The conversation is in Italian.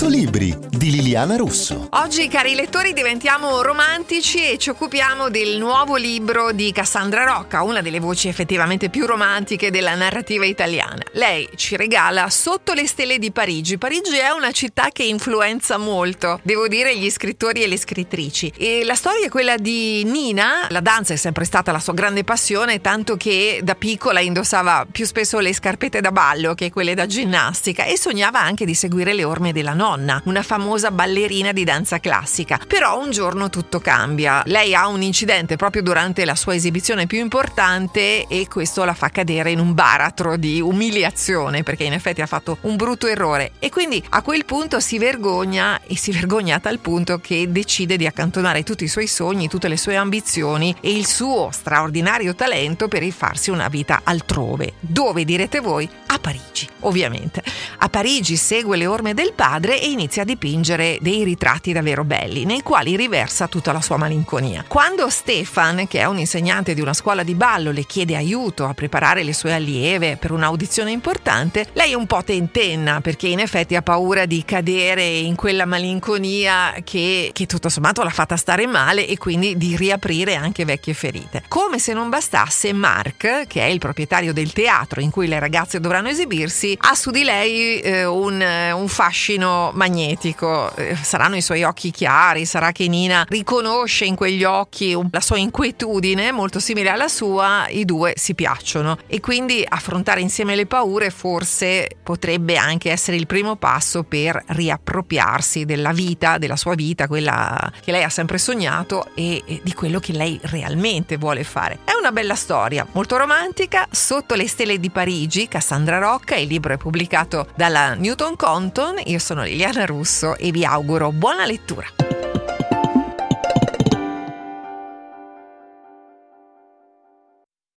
100 libri di Liliana Russo. Oggi, cari lettori, diventiamo romantici e ci occupiamo del nuovo libro di Cassandra Rocca, una delle voci effettivamente più romantiche della narrativa italiana. Lei ci regala Sotto le stelle di Parigi. Parigi è una città che influenza molto, devo dire, gli scrittori e le scrittrici. E la storia è quella di Nina, la danza è sempre stata la sua grande passione, tanto che da piccola indossava più spesso le scarpette da ballo che quelle da ginnastica e sognava anche di seguire le orme della nonna, una famosa ballerina di danza classica. Però un giorno tutto cambia. Lei ha un incidente proprio durante la sua esibizione più importante e questo la fa cadere in un baratro di umiliazione perché in effetti ha fatto un brutto errore e quindi a quel punto si vergogna e si vergogna a tal punto che decide di accantonare tutti i suoi sogni, tutte le sue ambizioni e il suo straordinario talento per rifarsi una vita altrove. Dove direte voi? A Parigi, ovviamente. A Parigi segue le orme del padre e inizia a dipingere dei ritratti davvero belli, nei quali riversa tutta la sua malinconia. Quando Stefan, che è un insegnante di una scuola di ballo, le chiede aiuto a preparare le sue allieve per un'audizione importante, lei un po' tentenna perché in effetti ha paura di cadere in quella malinconia che, che tutto sommato l'ha fatta stare male e quindi di riaprire anche vecchie ferite. Come se non bastasse, Mark, che è il proprietario del teatro in cui le ragazze dovranno esibirsi, ha su di lei eh, un, un, fascino magnetico. Eh, saranno i suoi occhi chiari, sarà che Nina riconosce in quegli occhi la sua inquietudine molto simile alla sua, i due si piacciono e quindi affrontare insieme le paure forse potrebbe anche essere il primo passo per riappropriarsi della vita, della sua vita, quella che lei ha sempre sognato e, e di quello che lei realmente vuole fare. È una bella storia, molto romantica, sotto le stelle di Parigi, Cassandra Rocca, il libro è pubblicato dalla Newton Compton, io sono Liliana Russo e vi auguro buona lettura.